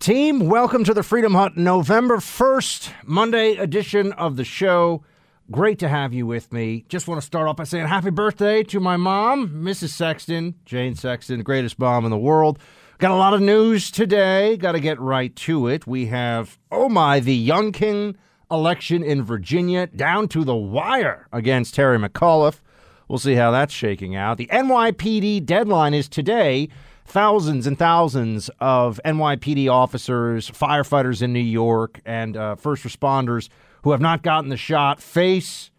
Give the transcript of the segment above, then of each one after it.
Team, welcome to the Freedom Hut November 1st, Monday edition of the show. Great to have you with me. Just want to start off by saying happy birthday to my mom, Mrs. Sexton, Jane Sexton, the greatest mom in the world. Got a lot of news today. Got to get right to it. We have, oh my, the Youngkin election in Virginia down to the wire against Terry McAuliffe. We'll see how that's shaking out. The NYPD deadline is today thousands and thousands of NYPD officers, firefighters in New York, and uh, first responders who have not gotten the shot face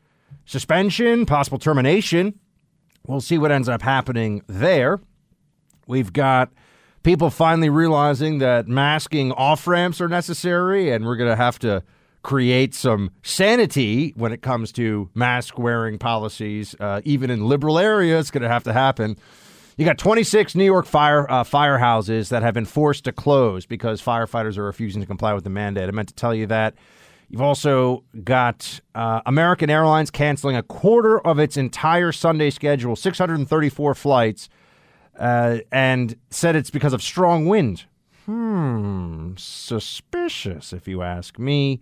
suspension, possible termination. We'll see what ends up happening there. We've got people finally realizing that masking off ramps are necessary, and we're going to have to create some sanity when it comes to mask wearing policies. Uh, even in liberal areas, it's going to have to happen. You got 26 New York fire uh, firehouses that have been forced to close because firefighters are refusing to comply with the mandate. I meant to tell you that. You've also got uh, American Airlines canceling a quarter of its entire Sunday schedule, 634 flights, uh, and said it's because of strong wind. Hmm, suspicious, if you ask me.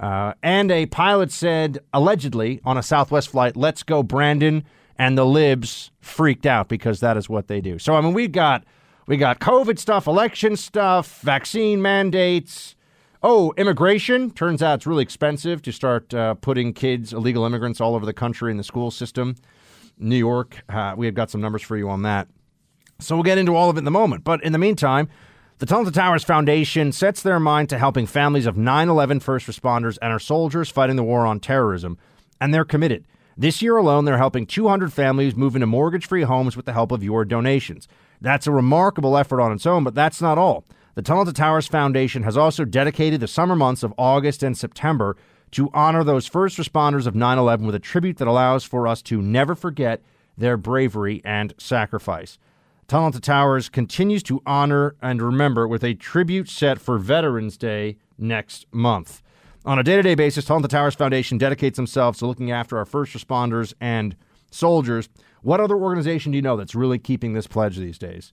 Uh, and a pilot said, allegedly, on a Southwest flight, let's go, Brandon and the libs freaked out because that is what they do. So I mean, we got we got COVID stuff, election stuff, vaccine mandates. Oh, immigration. Turns out it's really expensive to start uh, putting kids, illegal immigrants, all over the country in the school system. New York, uh, we have got some numbers for you on that. So we'll get into all of it in the moment. But in the meantime, the Tunnel to Towers Foundation sets their mind to helping families of 9 11 first responders and our soldiers fighting the war on terrorism. And they're committed. This year alone, they're helping 200 families move into mortgage free homes with the help of your donations. That's a remarkable effort on its own, but that's not all. The Tunnel to Towers Foundation has also dedicated the summer months of August and September to honor those first responders of 9 11 with a tribute that allows for us to never forget their bravery and sacrifice. Tunnel to Towers continues to honor and remember with a tribute set for Veterans Day next month. On a day to day basis, Tunnel to Towers Foundation dedicates themselves to looking after our first responders and soldiers. What other organization do you know that's really keeping this pledge these days?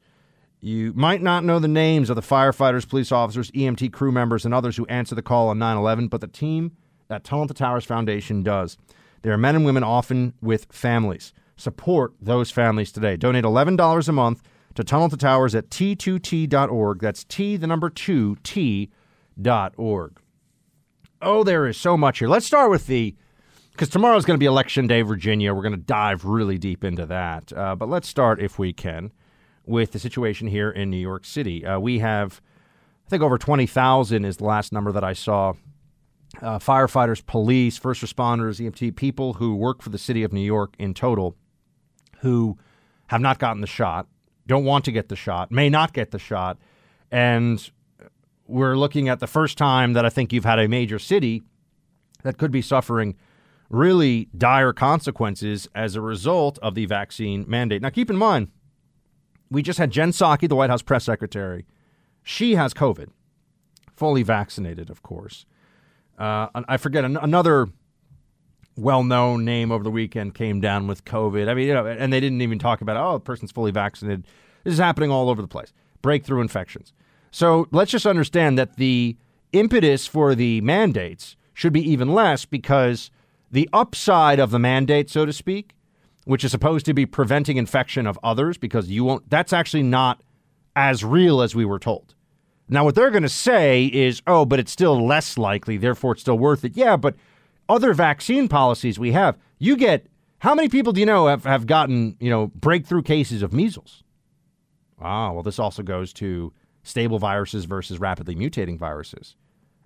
You might not know the names of the firefighters, police officers, EMT crew members, and others who answer the call on 9 11, but the team at Tunnel to Towers Foundation does. They are men and women often with families. Support those families today. Donate $11 a month to Tunnel to Towers at t2t.org. That's T, the number 2, T.org. Oh, there is so much here. Let's start with the because tomorrow's going to be election day, Virginia. We're going to dive really deep into that. Uh, but let's start, if we can, with the situation here in New York City. Uh, we have, I think, over 20,000 is the last number that I saw. Uh, firefighters, police, first responders, EMT, people who work for the city of New York in total who have not gotten the shot, don't want to get the shot, may not get the shot, and we're looking at the first time that I think you've had a major city that could be suffering really dire consequences as a result of the vaccine mandate. Now, keep in mind, we just had Jen Psaki, the White House press secretary. She has COVID, fully vaccinated, of course. Uh, I forget an- another well-known name over the weekend came down with COVID. I mean, you know, and they didn't even talk about oh, the person's fully vaccinated. This is happening all over the place. Breakthrough infections. So let's just understand that the impetus for the mandates should be even less because the upside of the mandate, so to speak, which is supposed to be preventing infection of others because you won't, that's actually not as real as we were told. Now, what they're going to say is, oh, but it's still less likely, therefore it's still worth it. Yeah, but other vaccine policies we have, you get, how many people do you know have, have gotten, you know, breakthrough cases of measles? Ah, well, this also goes to stable viruses versus rapidly mutating viruses,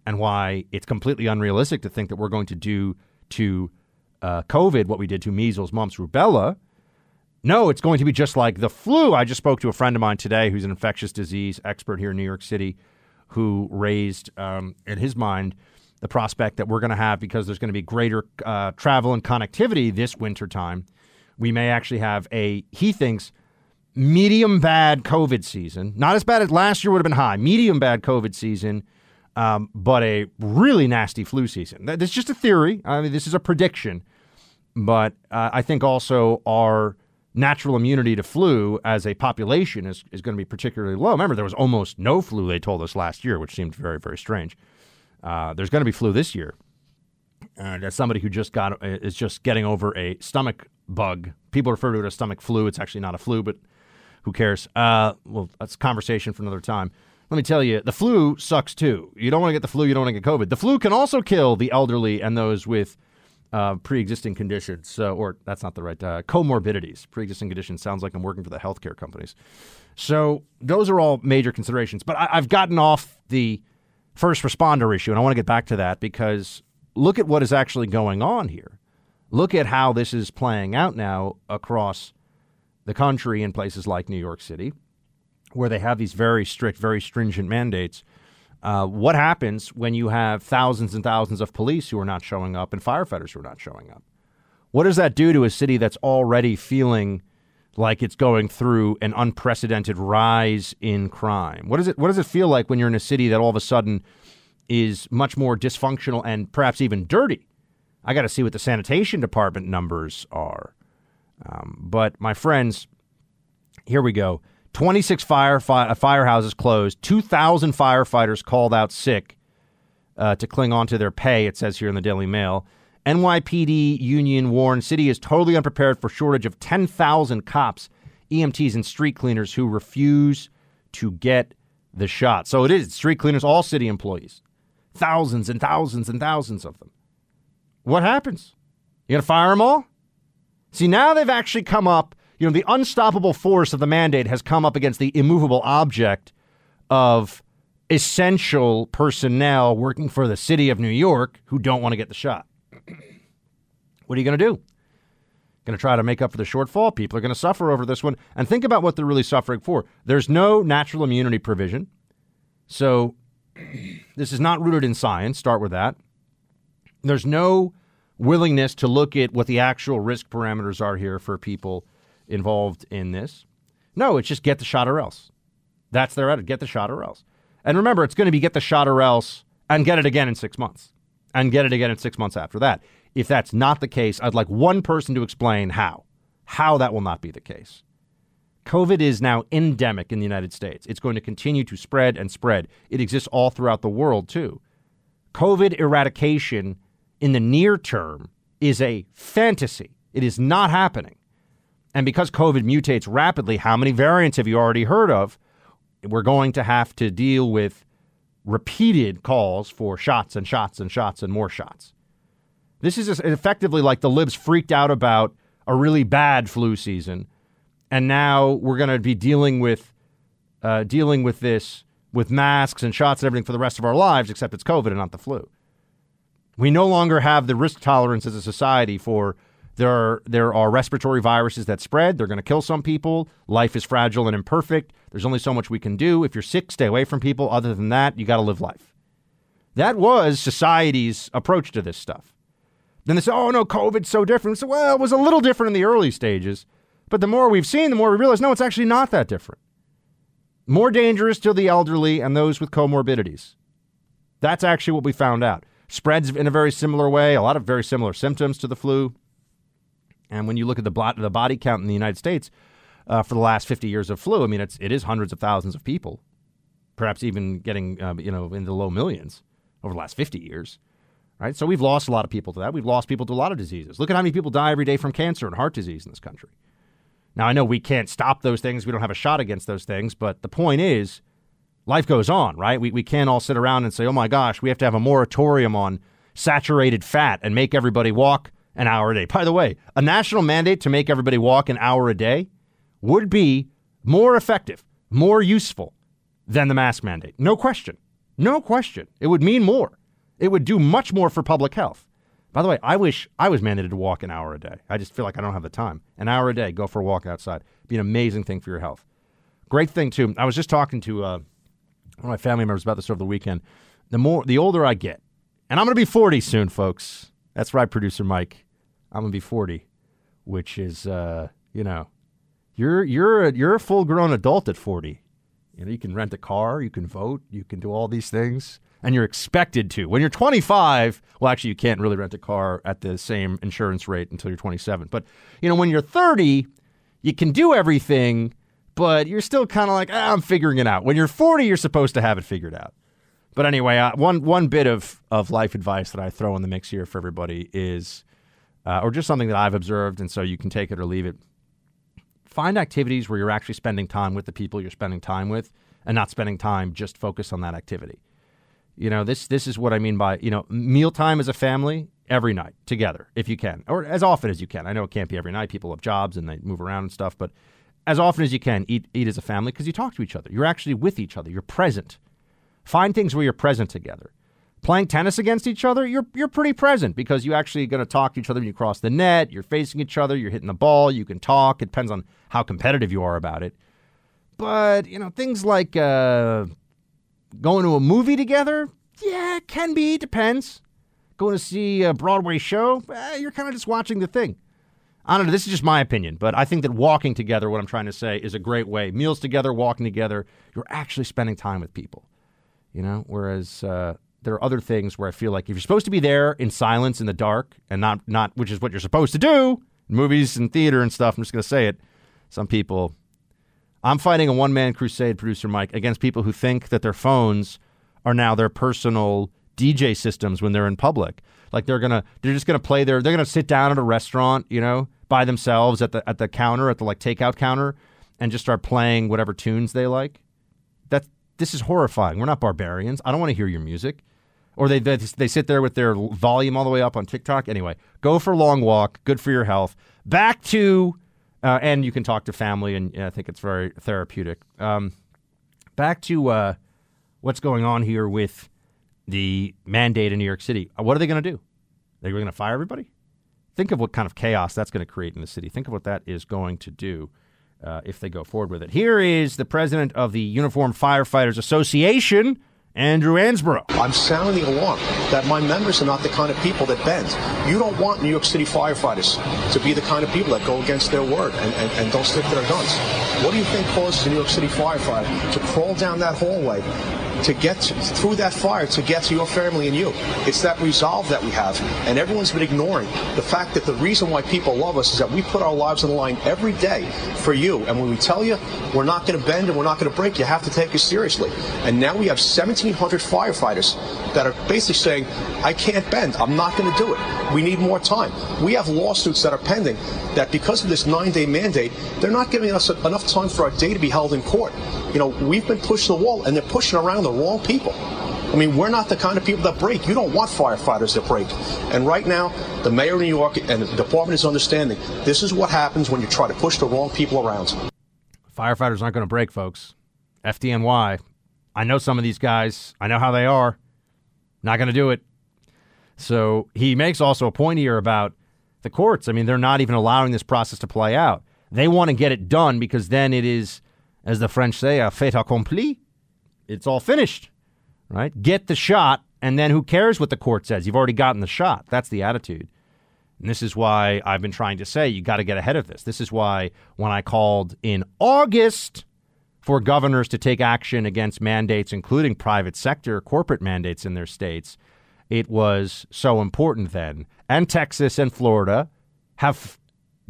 and why it's completely unrealistic to think that we're going to do to uh, COVID what we did to measles, mumps, rubella. No, it's going to be just like the flu. I just spoke to a friend of mine today who's an infectious disease expert here in New York City who raised, um, in his mind, the prospect that we're going to have because there's going to be greater uh, travel and connectivity this winter time. We may actually have a, he thinks, medium bad COVID season. Not as bad as last year would have been high. Medium bad COVID season, um, but a really nasty flu season. That's just a theory. I mean, this is a prediction. But uh, I think also our natural immunity to flu as a population is, is going to be particularly low. Remember, there was almost no flu, they told us last year, which seemed very, very strange. Uh, there's going to be flu this year. And as somebody who just got uh, is just getting over a stomach bug, people refer to it as stomach flu. It's actually not a flu, but who cares? Uh, well, that's conversation for another time. Let me tell you, the flu sucks too. You don't want to get the flu, you don't want to get COVID. The flu can also kill the elderly and those with uh, pre-existing conditions, uh, or that's not the right uh, comorbidities. Pre-existing conditions sounds like I'm working for the healthcare companies. So those are all major considerations. But I, I've gotten off the first responder issue, and I want to get back to that because look at what is actually going on here. Look at how this is playing out now across the country in places like New York City, where they have these very strict, very stringent mandates uh, what happens when you have thousands and thousands of police who are not showing up and firefighters who are not showing up? What does that do to a city that's already feeling like it's going through an unprecedented rise in crime? What does it What does it feel like when you're in a city that all of a sudden is much more dysfunctional and perhaps even dirty? I got to see what the sanitation department numbers are. Um, but my friends, here we go. 26 fire, fi- uh, firehouses closed, 2,000 firefighters called out sick uh, to cling on to their pay, it says here in the Daily Mail. NYPD union warned city is totally unprepared for shortage of 10,000 cops, EMTs, and street cleaners who refuse to get the shot. So it is street cleaners, all city employees, thousands and thousands and thousands of them. What happens? You to fire them all? See, now they've actually come up you know, the unstoppable force of the mandate has come up against the immovable object of essential personnel working for the city of New York who don't want to get the shot. What are you going to do? Going to try to make up for the shortfall? People are going to suffer over this one. And think about what they're really suffering for. There's no natural immunity provision. So this is not rooted in science. Start with that. There's no willingness to look at what the actual risk parameters are here for people involved in this. No, it's just get the shot or else. That's their attitude. Get the shot or else. And remember, it's going to be get the shot or else and get it again in six months and get it again in six months after that. If that's not the case, I'd like one person to explain how. How that will not be the case. COVID is now endemic in the United States. It's going to continue to spread and spread. It exists all throughout the world, too. COVID eradication in the near term is a fantasy. It is not happening. And because COVID mutates rapidly, how many variants have you already heard of? We're going to have to deal with repeated calls for shots and shots and shots and more shots. This is effectively like the libs freaked out about a really bad flu season, and now we're going to be dealing with uh, dealing with this with masks and shots and everything for the rest of our lives, except it's COVID and not the flu. We no longer have the risk tolerance as a society for there are, there are respiratory viruses that spread. They're going to kill some people. Life is fragile and imperfect. There's only so much we can do. If you're sick, stay away from people. Other than that, you got to live life. That was society's approach to this stuff. Then they say, oh, no, COVID's so different. So, well, it was a little different in the early stages. But the more we've seen, the more we realize, no, it's actually not that different. More dangerous to the elderly and those with comorbidities. That's actually what we found out. Spreads in a very similar way, a lot of very similar symptoms to the flu. And when you look at the, blot, the body count in the United States uh, for the last 50 years of flu, I mean, it's, it is hundreds of thousands of people, perhaps even getting, uh, you know, in the low millions over the last 50 years. Right? So we've lost a lot of people to that. We've lost people to a lot of diseases. Look at how many people die every day from cancer and heart disease in this country. Now, I know we can't stop those things. We don't have a shot against those things. But the point is, life goes on, right? We, we can't all sit around and say, oh my gosh, we have to have a moratorium on saturated fat and make everybody walk an hour a day. By the way, a national mandate to make everybody walk an hour a day would be more effective, more useful than the mask mandate. No question. No question. It would mean more. It would do much more for public health. By the way, I wish I was mandated to walk an hour a day. I just feel like I don't have the time. An hour a day, go for a walk outside. Be an amazing thing for your health. Great thing too. I was just talking to uh, one of my family members about this over the weekend. The more, the older I get, and I'm going to be 40 soon, folks. That's right, producer Mike. I'm gonna be 40, which is uh, you know, you're you're a, you're a full grown adult at 40. You know, you can rent a car, you can vote, you can do all these things, and you're expected to. When you're 25, well, actually, you can't really rent a car at the same insurance rate until you're 27. But you know, when you're 30, you can do everything, but you're still kind of like, ah, I'm figuring it out. When you're 40, you're supposed to have it figured out. But anyway, uh, one one bit of of life advice that I throw in the mix here for everybody is, uh, or just something that I've observed, and so you can take it or leave it. Find activities where you're actually spending time with the people you're spending time with, and not spending time just focused on that activity. You know, this this is what I mean by you know mealtime as a family every night together if you can, or as often as you can. I know it can't be every night; people have jobs and they move around and stuff, but as often as you can, eat eat as a family because you talk to each other. You're actually with each other. You're present. Find things where you're present together. Playing tennis against each other, you're you're pretty present because you're actually going to talk to each other when you cross the net. You're facing each other. You're hitting the ball. You can talk. It depends on how competitive you are about it. But you know things like uh, going to a movie together, yeah, can be. It depends. Going to see a Broadway show, eh, you're kind of just watching the thing. I don't know. This is just my opinion, but I think that walking together, what I'm trying to say, is a great way. Meals together, walking together, you're actually spending time with people you know. Whereas uh, there are other things where I feel like if you're supposed to be there in silence in the dark and not not which is what you're supposed to do, movies and theater and stuff. I'm just gonna say it. Some people, I'm fighting a one man crusade, producer Mike, against people who think that their phones are now their personal DJ systems when they're in public. Like they're gonna, they're just gonna play their, they're gonna sit down at a restaurant, you know, by themselves at the at the counter at the like takeout counter, and just start playing whatever tunes they like. That's this is horrifying. We're not barbarians. I don't want to hear your music. Or they, they, they sit there with their volume all the way up on TikTok. Anyway, go for a long walk. Good for your health. Back to, uh, and you can talk to family, and yeah, I think it's very therapeutic. Um, back to uh, what's going on here with the mandate in New York City. Uh, what are they going to do? They're going to fire everybody? Think of what kind of chaos that's going to create in the city. Think of what that is going to do uh, if they go forward with it. Here is the president of the Uniform Firefighters Association. Andrew Ansbro. I'm sounding the alarm that my members are not the kind of people that bend. You don't want New York City firefighters to be the kind of people that go against their word and, and, and don't stick to their guns. What do you think causes a New York City firefighter to crawl down that hallway to get to, through that fire to get to your family and you. It's that resolve that we have. And everyone's been ignoring the fact that the reason why people love us is that we put our lives on the line every day for you. And when we tell you we're not going to bend and we're not going to break, you have to take us seriously. And now we have 1,700 firefighters that are basically saying, I can't bend. I'm not going to do it. We need more time. We have lawsuits that are pending that because of this nine day mandate, they're not giving us enough time for our day to be held in court. You know, we've been pushing the wall and they're pushing around the wrong people. I mean, we're not the kind of people that break. You don't want firefighters that break. And right now, the mayor of New York and the department is understanding this is what happens when you try to push the wrong people around. Firefighters aren't going to break, folks. FDNY. I know some of these guys. I know how they are. Not going to do it. So he makes also a point here about the courts. I mean, they're not even allowing this process to play out. They want to get it done because then it is, as the French say, a fait accompli it's all finished, right? Get the shot, and then who cares what the court says? You've already gotten the shot. That's the attitude. And this is why I've been trying to say you got to get ahead of this. This is why when I called in August for governors to take action against mandates, including private sector corporate mandates in their states, it was so important then. And Texas and Florida have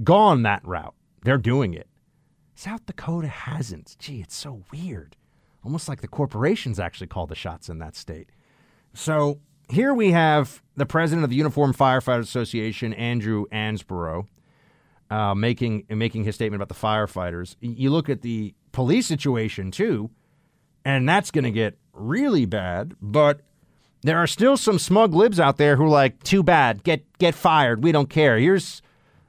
gone that route. They're doing it. South Dakota hasn't. Gee, it's so weird almost like the corporations actually call the shots in that state. So here we have the president of the Uniform Firefighters Association, Andrew Ansbro, uh, making making his statement about the firefighters. You look at the police situation too, and that's going to get really bad. But there are still some smug libs out there who are like, "Too bad, get get fired. We don't care." Here's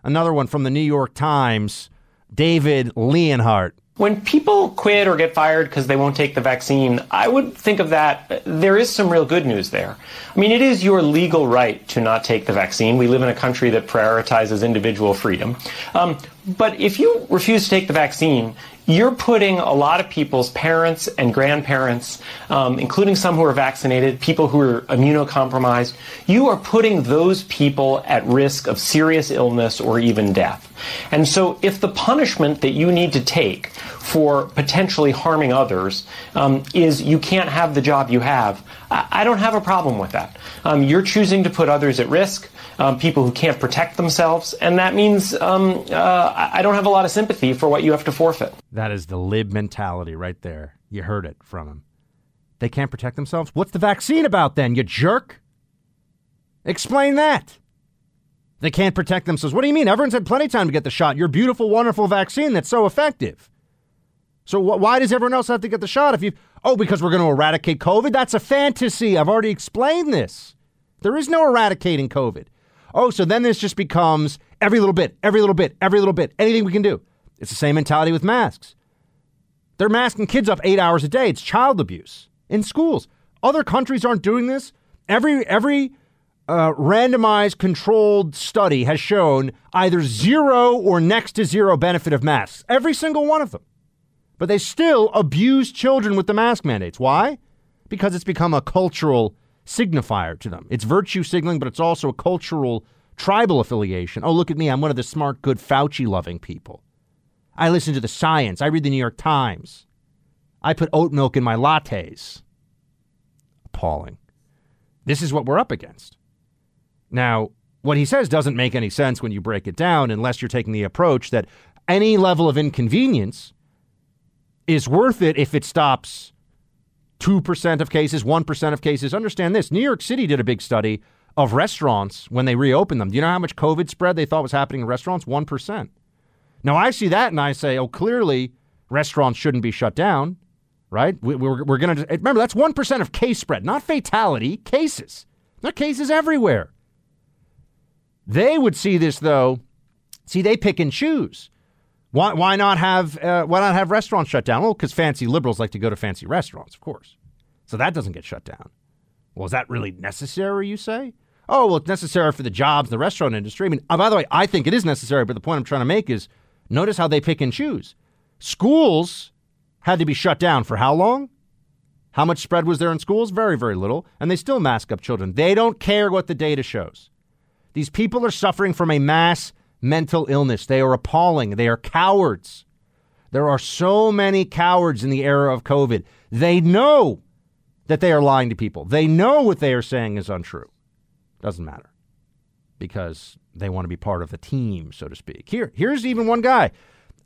another one from the New York Times, David Leonhardt. When people quit or get fired because they won't take the vaccine, I would think of that. There is some real good news there. I mean, it is your legal right to not take the vaccine. We live in a country that prioritizes individual freedom. Um, but if you refuse to take the vaccine, you're putting a lot of people's parents and grandparents, um, including some who are vaccinated, people who are immunocompromised, you are putting those people at risk of serious illness or even death. And so if the punishment that you need to take for potentially harming others um, is you can't have the job you have. I, don't have a problem with that. Um, you're choosing to put others at risk, um, people who can't protect themselves, and that means um, uh, I don't have a lot of sympathy for what you have to forfeit. That is the lib mentality right there. You heard it from him. They can't protect themselves? What's the vaccine about then, you jerk? Explain that. They can't protect themselves. What do you mean? Everyone's had plenty of time to get the shot. Your beautiful, wonderful vaccine that's so effective. So wh- why does everyone else have to get the shot if you Oh, because we're going to eradicate COVID? That's a fantasy. I've already explained this. There is no eradicating COVID. Oh, so then this just becomes every little bit, every little bit, every little bit, anything we can do. It's the same mentality with masks. They're masking kids up 8 hours a day. It's child abuse in schools. Other countries aren't doing this. Every every uh, randomized controlled study has shown either zero or next to zero benefit of masks. Every single one of them. But they still abuse children with the mask mandates. Why? Because it's become a cultural signifier to them. It's virtue signaling, but it's also a cultural tribal affiliation. Oh, look at me. I'm one of the smart, good, Fauci loving people. I listen to the science. I read the New York Times. I put oat milk in my lattes. Appalling. This is what we're up against. Now, what he says doesn't make any sense when you break it down unless you're taking the approach that any level of inconvenience is worth it if it stops 2% of cases, 1% of cases. Understand this New York City did a big study of restaurants when they reopened them. Do you know how much COVID spread they thought was happening in restaurants? 1%. Now, I see that and I say, oh, clearly restaurants shouldn't be shut down, right? We, are we're going to remember that's 1% of case spread, not fatality, cases. There are cases everywhere. They would see this, though. See, they pick and choose. Why, why not have uh, why not have restaurants shut down? Well, because fancy liberals like to go to fancy restaurants, of course. So that doesn't get shut down. Well, is that really necessary? You say? Oh, well, it's necessary for the jobs in the restaurant industry. I mean, uh, by the way, I think it is necessary, but the point I'm trying to make is notice how they pick and choose. Schools had to be shut down for how long? How much spread was there in schools? Very, very little. And they still mask up children. They don't care what the data shows. These people are suffering from a mass mental illness. They are appalling. They are cowards. There are so many cowards in the era of COVID. They know that they are lying to people. They know what they are saying is untrue. Doesn't matter because they want to be part of the team, so to speak. Here, here's even one guy.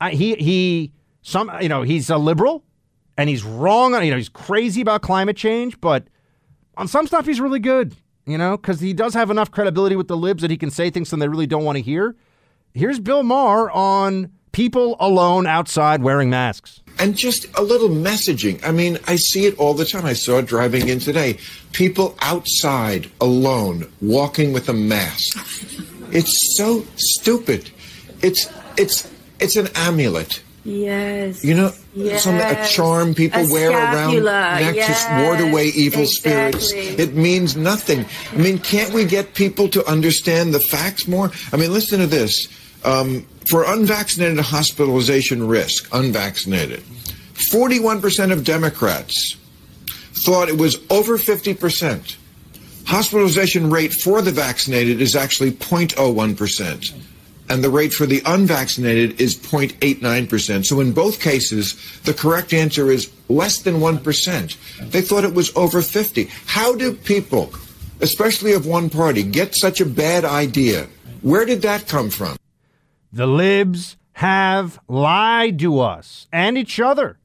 I, he he some you know he's a liberal and he's wrong on you know he's crazy about climate change, but on some stuff he's really good. You know, because he does have enough credibility with the libs that he can say things that they really don't want to hear. Here's Bill Maher on people alone outside wearing masks. And just a little messaging. I mean, I see it all the time. I saw it driving in today. People outside alone walking with a mask. It's so stupid. It's it's it's an amulet. Yes. You know, yes. some a charm people a wear scapular. around neck yes. to ward away evil exactly. spirits. It means nothing. I mean, can't we get people to understand the facts more? I mean, listen to this. Um, for unvaccinated hospitalization risk, unvaccinated, 41% of Democrats thought it was over 50%. Hospitalization rate for the vaccinated is actually 0.01%, and the rate for the unvaccinated is 0.89%. So in both cases, the correct answer is less than 1%. They thought it was over 50. How do people, especially of one party, get such a bad idea? Where did that come from? The libs have lied to us and each other.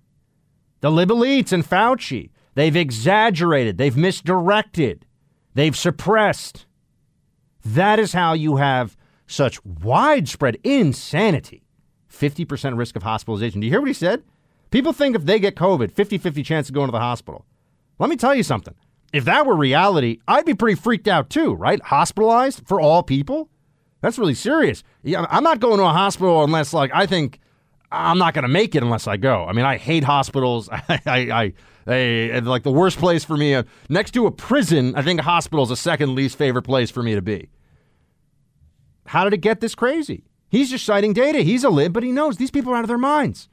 The lib elites and Fauci, they've exaggerated, they've misdirected, they've suppressed. That is how you have such widespread insanity. 50% risk of hospitalization. Do you hear what he said? People think if they get COVID, 50 50 chance of going to the hospital. Let me tell you something. If that were reality, I'd be pretty freaked out too, right? Hospitalized for all people? That's really serious. Yeah, I'm not going to a hospital unless, like, I think I'm not going to make it unless I go. I mean, I hate hospitals. I, I, I, I like the worst place for me. Uh, next to a prison, I think a hospital is the second least favorite place for me to be. How did it get this crazy? He's just citing data. He's a lib, but he knows these people are out of their minds.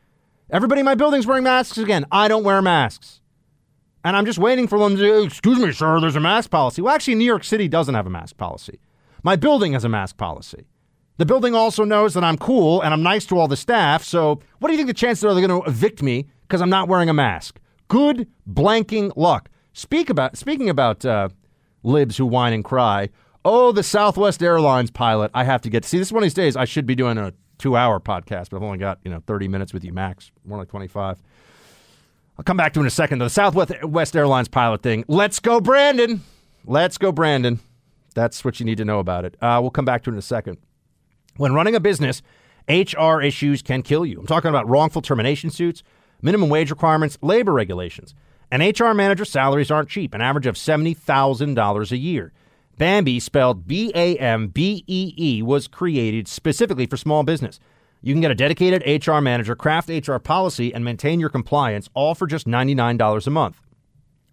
Everybody in my building's wearing masks again. I don't wear masks. And I'm just waiting for them to, excuse me, sir, there's a mask policy. Well, actually, New York City doesn't have a mask policy. My building has a mask policy. The building also knows that I'm cool and I'm nice to all the staff. So, what do you think the chances are they're going to evict me because I'm not wearing a mask? Good blanking luck. Speak about speaking about uh, libs who whine and cry. Oh, the Southwest Airlines pilot. I have to get to see this one of these days. I should be doing a two-hour podcast, but I've only got you know 30 minutes with you max, more like 25. I'll come back to in a second. The Southwest West Airlines pilot thing. Let's go, Brandon. Let's go, Brandon. That's what you need to know about it. Uh, we'll come back to it in a second. When running a business, HR issues can kill you. I'm talking about wrongful termination suits, minimum wage requirements, labor regulations. And HR manager salaries aren't cheap, an average of $70,000 a year. Bambee, spelled B A M B E E, was created specifically for small business. You can get a dedicated HR manager, craft HR policy, and maintain your compliance, all for just $99 a month.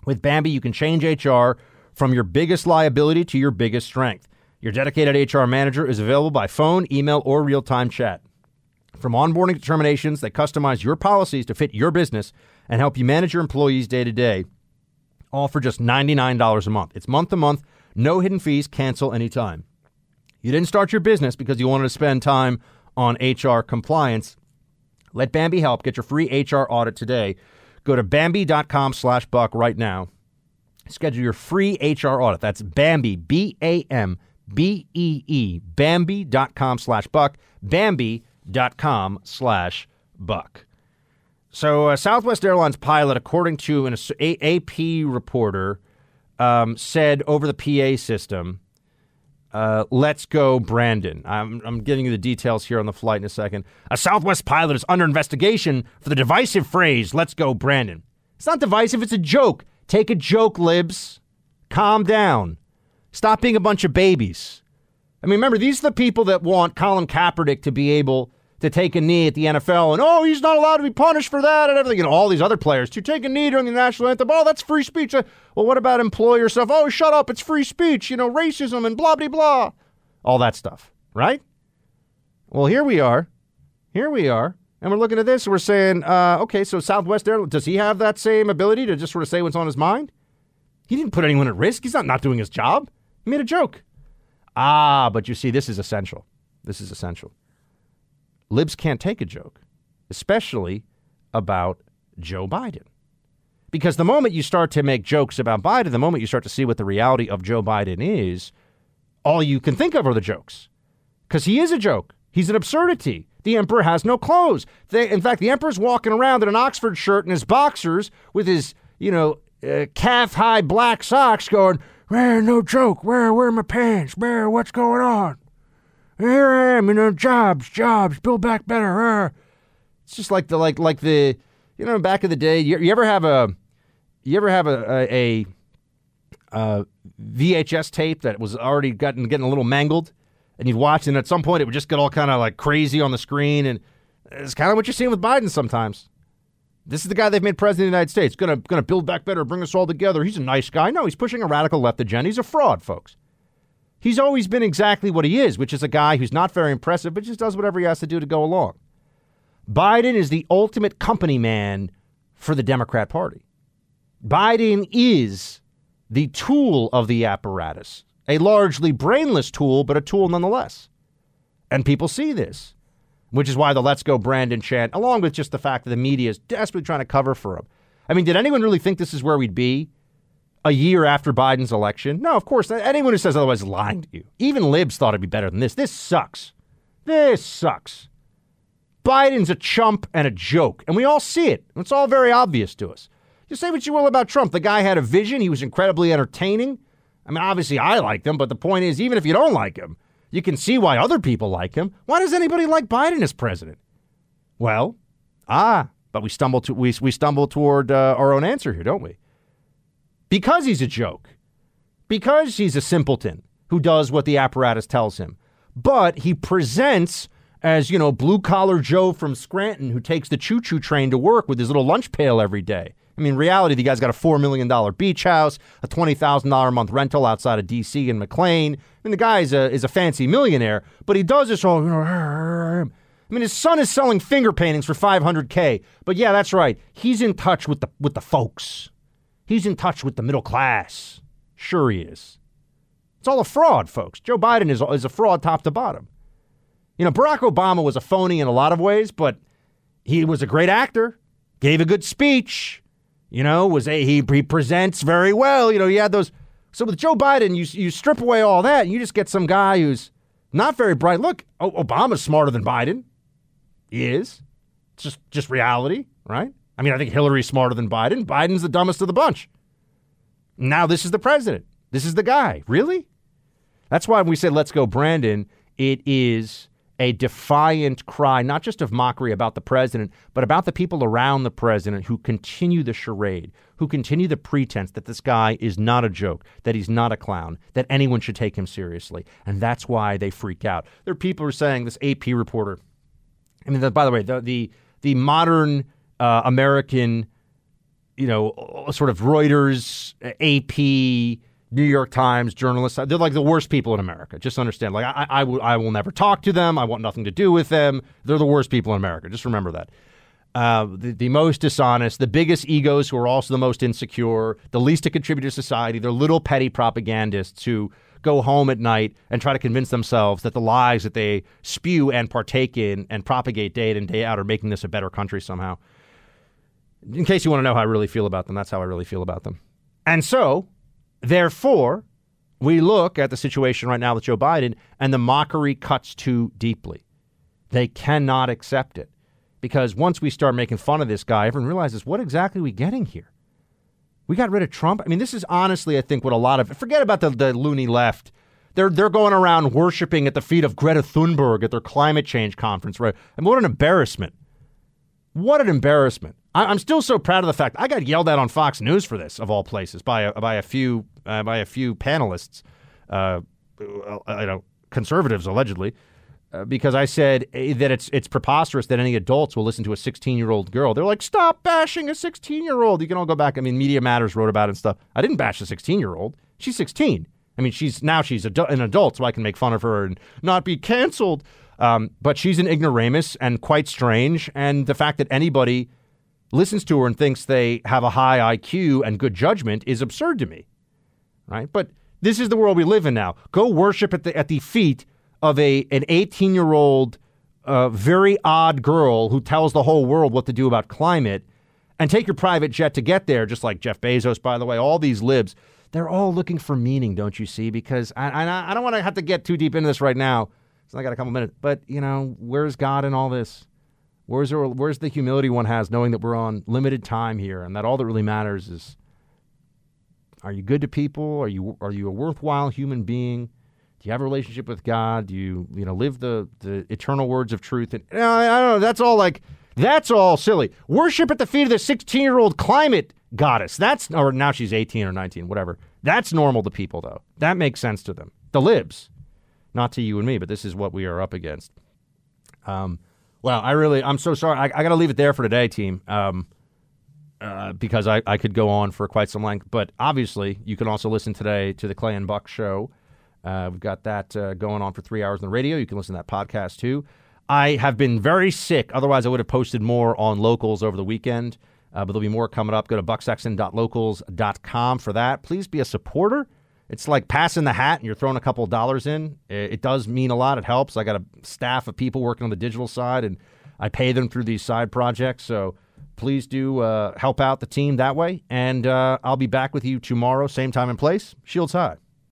With Bambee, you can change HR from your biggest liability to your biggest strength. Your dedicated HR manager is available by phone, email, or real time chat. From onboarding determinations that customize your policies to fit your business and help you manage your employees day to day, all for just $99 a month. It's month to month, no hidden fees, cancel anytime. You didn't start your business because you wanted to spend time on HR compliance. Let Bambee help. Get your free HR audit today. Go to Bambee.com slash buck right now. Schedule your free HR audit. That's Bambee, B A M B E E, Bambee.com slash buck, Bambee.com slash buck. So, uh, Southwest Airlines pilot, according to an AP reporter, um, said over the PA system, uh, let's go, Brandon. I'm, I'm getting you the details here on the flight in a second. A Southwest pilot is under investigation for the divisive phrase, let's go, Brandon. It's not divisive, it's a joke. Take a joke, libs. Calm down. Stop being a bunch of babies. I mean, remember, these are the people that want Colin Kaepernick to be able to take a knee at the NFL and, oh, he's not allowed to be punished for that and everything. You know, all these other players to take a knee during the national anthem. Oh, that's free speech. Uh, well, what about employer stuff? Oh, shut up. It's free speech. You know, racism and blah, blah, blah. All that stuff, right? Well, here we are. Here we are. And we're looking at this we're saying, uh, okay, so Southwest Airlines, does he have that same ability to just sort of say what's on his mind? He didn't put anyone at risk. He's not not doing his job. He made a joke. Ah, but you see, this is essential. This is essential. Libs can't take a joke, especially about Joe Biden. Because the moment you start to make jokes about Biden, the moment you start to see what the reality of Joe Biden is, all you can think of are the jokes. Because he is a joke. He's an absurdity. The emperor has no clothes. They, in fact, the emperor's walking around in an Oxford shirt and his boxers with his, you know, uh, calf high black socks going, where, no joke. Where, where are my pants? Where, what's going on? Here I am, you know, jobs, jobs, build back better. Where? It's just like the like like the you know back in the day. You, you ever have a you ever have a a, a VHS tape that was already gotten getting a little mangled, and you'd watch, and at some point it would just get all kind of like crazy on the screen, and it's kind of what you're seeing with Biden sometimes. This is the guy they've made president of the United States. Gonna gonna build back better, bring us all together. He's a nice guy. No, he's pushing a radical left agenda. He's a fraud, folks. He's always been exactly what he is, which is a guy who's not very impressive, but just does whatever he has to do to go along. Biden is the ultimate company man for the Democrat Party. Biden is the tool of the apparatus, a largely brainless tool, but a tool nonetheless. And people see this which is why the Let's Go Brandon chant, along with just the fact that the media is desperately trying to cover for him. I mean, did anyone really think this is where we'd be a year after Biden's election? No, of course. Anyone who says otherwise is lying to you. Even libs thought it'd be better than this. This sucks. This sucks. Biden's a chump and a joke, and we all see it. It's all very obvious to us. You say what you will about Trump. The guy had a vision. He was incredibly entertaining. I mean, obviously, I like him, but the point is, even if you don't like him, you can see why other people like him. Why does anybody like Biden as president? Well, ah, but we stumble to we, we stumble toward uh, our own answer here, don't we? Because he's a joke. Because he's a simpleton who does what the apparatus tells him. But he presents as, you know, blue collar Joe from Scranton who takes the choo choo train to work with his little lunch pail every day. I mean, reality, the guy's got a $4 million beach house, a $20,000 a month rental outside of D.C. and McLean. I mean, the guy is a, is a fancy millionaire, but he does this all, you know. I mean, his son is selling finger paintings for 500K. But yeah, that's right. He's in touch with the, with the folks. He's in touch with the middle class. Sure he is. It's all a fraud, folks. Joe Biden is, is a fraud top to bottom. You know, Barack Obama was a phony in a lot of ways, but he was a great actor, gave a good speech, you know, was a he, he presents very well. You know, he had those. So with Joe Biden, you you strip away all that, and you just get some guy who's not very bright. Look, Obama's smarter than Biden. He is. It's just just reality, right? I mean, I think Hillary's smarter than Biden. Biden's the dumbest of the bunch. Now this is the president. This is the guy. Really? That's why when we say let's go, Brandon. It is a defiant cry, not just of mockery about the president, but about the people around the president who continue the charade, who continue the pretense that this guy is not a joke, that he's not a clown, that anyone should take him seriously. And that's why they freak out. There are people who are saying, this AP reporter, I mean, the, by the way, the, the, the modern uh, American, you know, sort of Reuters, AP, New York Times journalists. They're like the worst people in America. Just understand. Like I, I, I will never talk to them. I want nothing to do with them. They're the worst people in America. Just remember that. Uh, the, the most dishonest, the biggest egos who are also the most insecure, the least to contribute to society. They're little petty propagandists who go home at night and try to convince themselves that the lies that they spew and partake in and propagate day in and day out are making this a better country somehow. In case you want to know how I really feel about them, that's how I really feel about them. And so Therefore, we look at the situation right now with Joe Biden, and the mockery cuts too deeply. They cannot accept it because once we start making fun of this guy, everyone realizes what exactly are we getting here? We got rid of Trump. I mean, this is honestly, I think, what a lot of forget about the, the loony left. They're they're going around worshiping at the feet of Greta Thunberg at their climate change conference, right? I and what an embarrassment! What an embarrassment! I, am still so proud of the fact I got yelled at on Fox News for this, of all places, by a, by a few uh, by a few panelists, uh, uh, you know, conservatives allegedly, uh, because I said eh, that it's it's preposterous that any adults will listen to a 16 year old girl. They're like, stop bashing a 16 year old. You can all go back. I mean, Media Matters wrote about it and stuff. I didn't bash a 16 year old. She's 16. I mean, she's now she's an adult, so I can make fun of her and not be canceled. Um, but she's an ignoramus and quite strange. And the fact that anybody listens to her and thinks they have a high IQ and good judgment is absurd to me. Right? But this is the world we live in now. Go worship at the at the feet of a an 18 year old uh, very odd girl who tells the whole world what to do about climate, and take your private jet to get there. Just like Jeff Bezos, by the way, all these libs, they're all looking for meaning, don't you see? Because I I, I don't want to have to get too deep into this right now. So I got a couple minutes, but you know, where's God in all this? Where's there, where's the humility one has knowing that we're on limited time here and that all that really matters is are you good to people? Are you are you a worthwhile human being? Do you have a relationship with God? Do you you know live the the eternal words of truth? And I, I don't know. That's all like that's all silly. Worship at the feet of the 16 year old climate goddess. That's or now she's 18 or 19, whatever. That's normal to people though. That makes sense to them. The libs, not to you and me, but this is what we are up against. Um, well, I really, I'm so sorry. I, I got to leave it there for today, team, um, uh, because I, I could go on for quite some length. But obviously, you can also listen today to the Clay and Buck show. Uh, we've got that uh, going on for three hours on the radio. You can listen to that podcast too. I have been very sick. Otherwise, I would have posted more on locals over the weekend. Uh, but there'll be more coming up. Go to bucksexton.locals.com for that. Please be a supporter. It's like passing the hat and you're throwing a couple of dollars in. It, does mean a lot. It helps. I got a staff of people working on the digital side, and I pay them through these side projects. So please do uh, help out the team that way. And uh, I'll be back with you tomorrow, same time and place. Shields high.